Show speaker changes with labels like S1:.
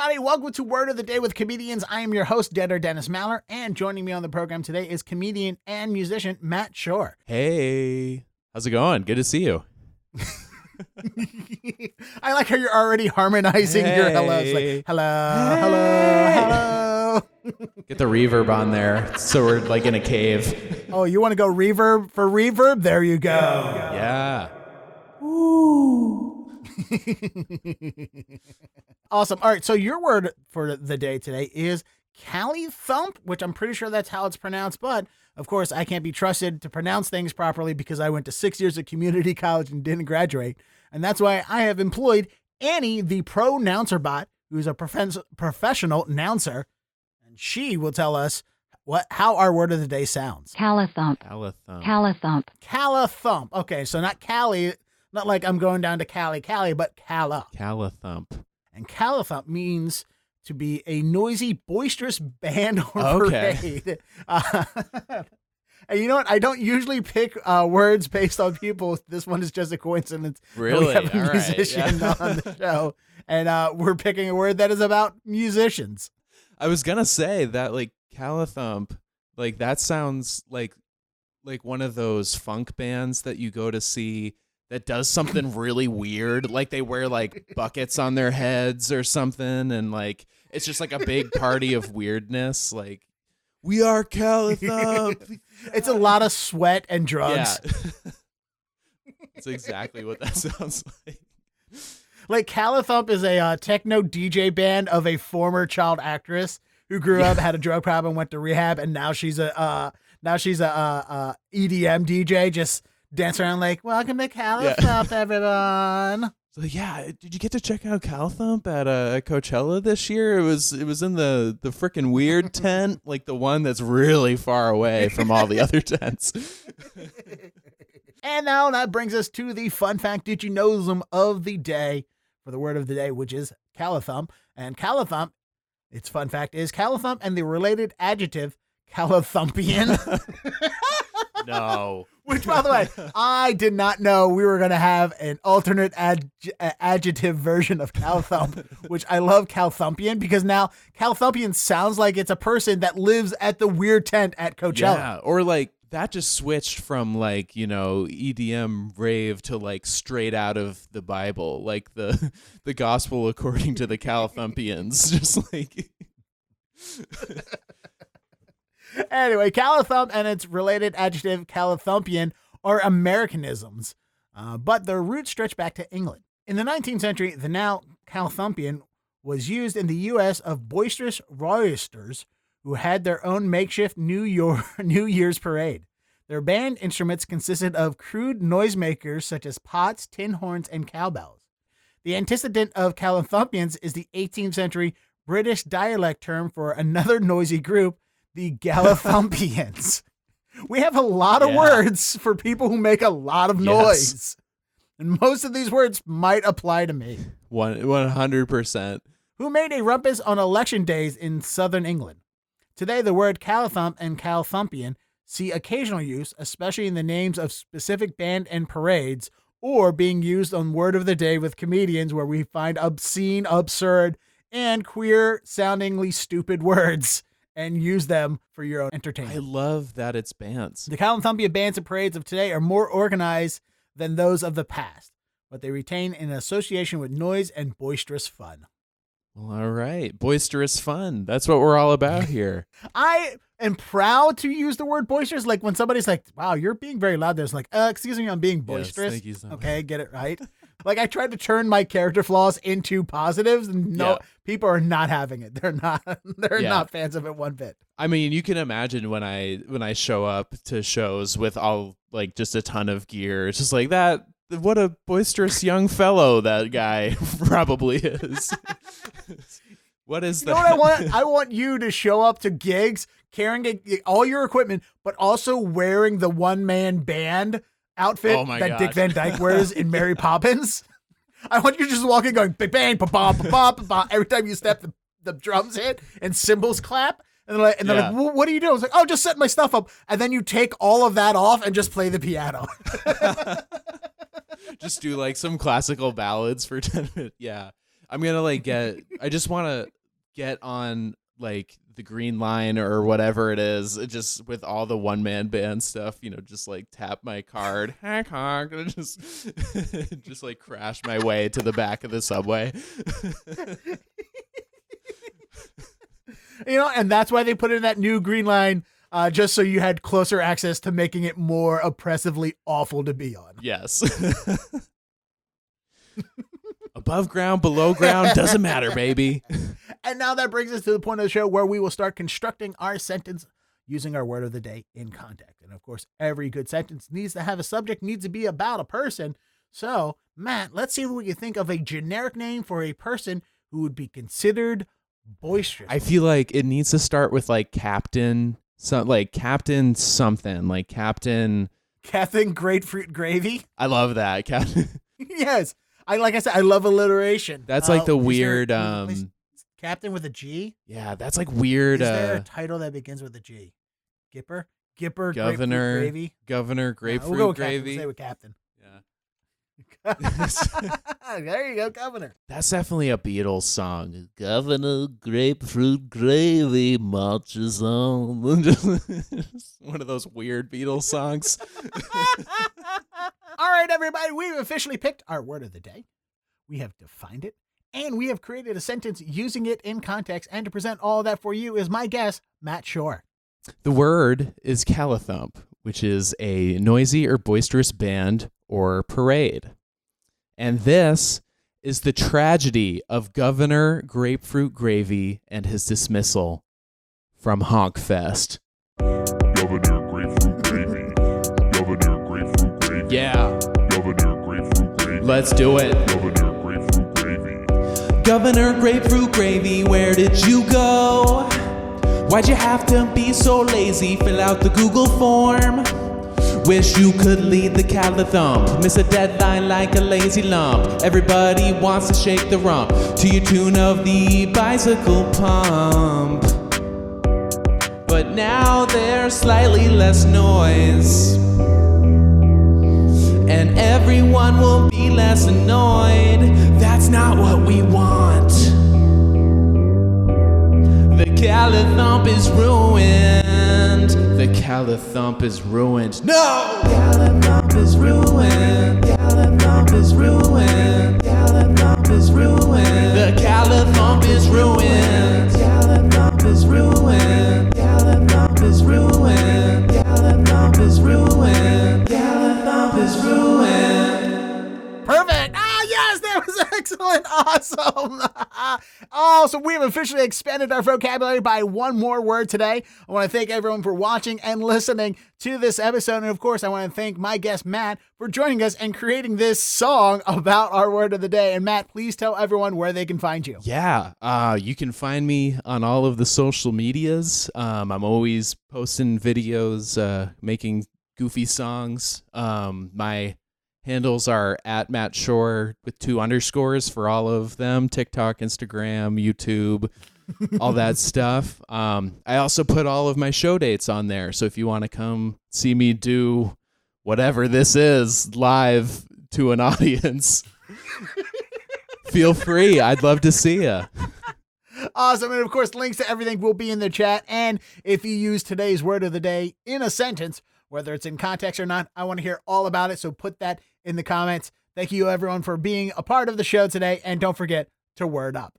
S1: everybody. Welcome to Word of the Day with Comedians. I am your host, Dead Air Dennis Maller, and joining me on the program today is comedian and musician Matt Shore.
S2: Hey, how's it going? Good to see you.
S1: I like how you're already harmonizing your hellos. Like,
S2: Hey.
S1: hello, hello, hello.
S2: Get the reverb on there so we're like in a cave.
S1: oh, you want to go reverb for reverb? There you go.
S2: Yeah.
S1: Awesome. All right. So your word for the day today is Cali Thump, which I'm pretty sure that's how it's pronounced. But of course, I can't be trusted to pronounce things properly because I went to six years of community college and didn't graduate. And that's why I have employed Annie, the pro nouncer bot, who's a profen- professional nouncer, and she will tell us what how our word of the day sounds.
S3: Callithump.
S2: Alathump.
S3: Callithump.
S1: Callithump. Okay, so not Cali, not like I'm going down to Cali, Cali, but Cala.
S2: Callithump.
S1: And Callithump means to be a noisy, boisterous band or
S2: Okay.
S1: parade. Uh, and you know what? I don't usually pick uh, words based on people. This one is just a coincidence.
S2: Really?
S1: We have a
S2: All right,
S1: musician
S2: yeah.
S1: on the show. And uh, we're picking a word that is about musicians.
S2: I was gonna say that like Callithump, like that sounds like like one of those funk bands that you go to see that does something really weird. Like they wear like buckets on their heads or something, and like it's just like a big party of weirdness. Like we are Callithump.
S1: It's a lot of sweat and drugs.
S2: Yeah. That's exactly what that sounds like.
S1: Like Callithump is a uh, techno DJ band of a former child actress who grew up, had a drug problem, went to rehab, and now she's a uh, now she's a uh, uh, EDM DJ, just dance around like "Welcome to Callithump, everyone."
S2: So yeah, did you get to check out Calthump at uh, Coachella this year? It was it was in the the freaking weird tent, like the one that's really far away from all the other tents.
S1: And now that brings us to the fun fact did you know them of the day for the word of the day, which is Callithump. And Callithump, its fun fact is Callithump and the related adjective Callithumpian.
S2: No.
S1: Which, by the way, I did not know we were going to have an alternate ad- adjective version of Calthump, which I love Calthumpian because now Calthumpian sounds like it's a person that lives at the weird tent at Coachella.
S2: Yeah, or like that just switched from like you know EDM rave to like straight out of the Bible, like the the gospel according to the Calthumpians, just like
S1: Anyway, Callithump and its related adjective Callithumpian are Americanisms, uh, but their roots stretch back to England. In the 19th century, the now Callithumpian was used in the U.S. of boisterous roysters who had their own makeshift New, Year, New Year's parade. Their band instruments consisted of crude noisemakers such as pots, tin horns, and cowbells. The antecedent of Callithumpians is the 18th century British dialect term for another noisy group, the Gallithumpians. we have a lot of
S2: Yeah.
S1: words for people who make a lot of
S2: Yes.
S1: noise. And most of these words might apply to me.
S2: one one hundred percent.
S1: Who made a rumpus on election days in southern England? Today, the word Callithump and Calthumpian see occasional use, especially in the names of specific band and parades, or being used on Word of the Day with comedians where we find obscene, absurd, and queer soundingly stupid words and use them for your own entertainment.
S2: I love that it's bands.
S1: The Callithumpian bands and parades of today are more organized than those of the past, but they retain an association with noise and boisterous fun.
S2: Well, all right. Boisterous fun. That's what we're all about here.
S1: I am proud to use the word boisterous. Like when somebody's like, wow, you're being very loud. There's like, uh, excuse me, I'm being
S2: Yes,
S1: boisterous.
S2: thank you so much.
S1: okay, get it right. like I tried to turn my character flaws into positives and no
S2: Yeah.
S1: people are not having it. They're not they're
S2: Yeah.
S1: not fans of it one bit.
S2: I mean, you can imagine when I when I show up to shows with all like just a ton of gear. It's just like that. What a boisterous young fellow that guy probably is. what is
S1: You
S2: that?
S1: know what I want? I want you to show up to gigs carrying a, all your equipment, but also wearing the one man band outfit
S2: Oh
S1: that Dick. Van Dyke wears in Mary Poppins. I want you to just walk in going bang bang ba ba ba ba ba every time you step the, the drums hit and cymbals clap. And they're like, and they're like,
S2: Yeah.
S1: "Wh- what are you doing? I was like, oh, just setting my stuff up. And then you take all of that off and just play the piano.
S2: just do like some classical ballads for 10 minutes. Yeah. I'm gonna like get. I just want to get on like the green line or whatever it is, just with all the one man band stuff. You know, just like tap my card, honk honk, and just just like crash my way to the back of the subway.
S1: you know, and that's why they put in that new green line. Uh, just so you had closer access to making it more oppressively awful to be on.
S2: Yes. Above ground, below ground, doesn't matter, baby.
S1: And now that brings us to the point of the show where we will start constructing our sentence using our word of the day in context. And of course, every good sentence needs to have a subject, needs to be about a person. So, Matt, let's see if we can think of a generic name for a person who would be considered boisterous.
S2: I feel like it needs to start with like Captain, some like Captain something, like Captain.
S1: Captain Grapefruit Gravy.
S2: I love that Captain.
S1: yes, I like I said, I love alliteration.
S2: That's like
S1: Uh,
S2: the
S1: there-
S2: weird.
S1: is-
S2: um
S1: Captain with a G.
S2: Yeah, that's like weird.
S1: Is there a
S2: Uh,
S1: title that begins with a G? Gipper, Gipper,
S2: Governor
S1: Grapefruit Gravy.
S2: Governor Grapefruit
S1: we'll go with
S2: Gravy.
S1: Captain. We'll stay with Captain.
S2: Yeah.
S1: there you go, Governor.
S2: That's definitely a Beatles song. Governor Grapefruit Gravy marches on. One of those weird Beatles songs.
S1: All right, everybody, we've officially picked our word of the day. We have defined it, and we have created a sentence using it in context. And to present all of that for you is my guest, Matt Shore.
S2: The word is callithump, which is a noisy or boisterous band or parade. And this is the tragedy of Governor Grapefruit Gravy and his dismissal from Honkfest.
S3: Governor Grapefruit Gravy. Governor Grapefruit Gravy.
S2: Yeah,
S3: Governor Grapefruit Gravy.
S2: let's do it.
S3: Governor Grapefruit Gravy.
S2: Governor Grapefruit Gravy, where did you go? Why'd you have to be so lazy? Fill out the Google form. Wish you could lead the callithump. Miss a deadline like a lazy lump. Everybody wants to shake the rump to your tune of the bicycle pump. But now there's slightly less noise. Everyone will be less annoyed. That's not what we want. The Callithump is ruined. The Callithump is ruined. No!
S1: That was excellent. Awesome. oh, so we have officially expanded our vocabulary by one more word today. I want to thank everyone for watching and listening to this episode. And of course, I want to thank my guest, Matt, for joining us and creating this song about our word of the day. And Matt, please tell everyone where they can find you.
S2: Yeah, uh, you can find me on all of the social medias. Um, I'm always posting videos, uh, making goofy songs. Um, my handles are at Matt Shore with two underscores for all of them TikTok, Instagram, YouTube, all that stuff. Um, I also put all of my show dates on there. So if you want to come see me do whatever this is live to an audience, feel free. I'd love to see you.
S1: Awesome. And of course, links to everything will be in the chat. And if you use today's word of the day in a sentence, whether it's in context or not, I want to hear all about it. So put that in the comments. Thank you, everyone, for being a part of the show today. And don't forget to word up.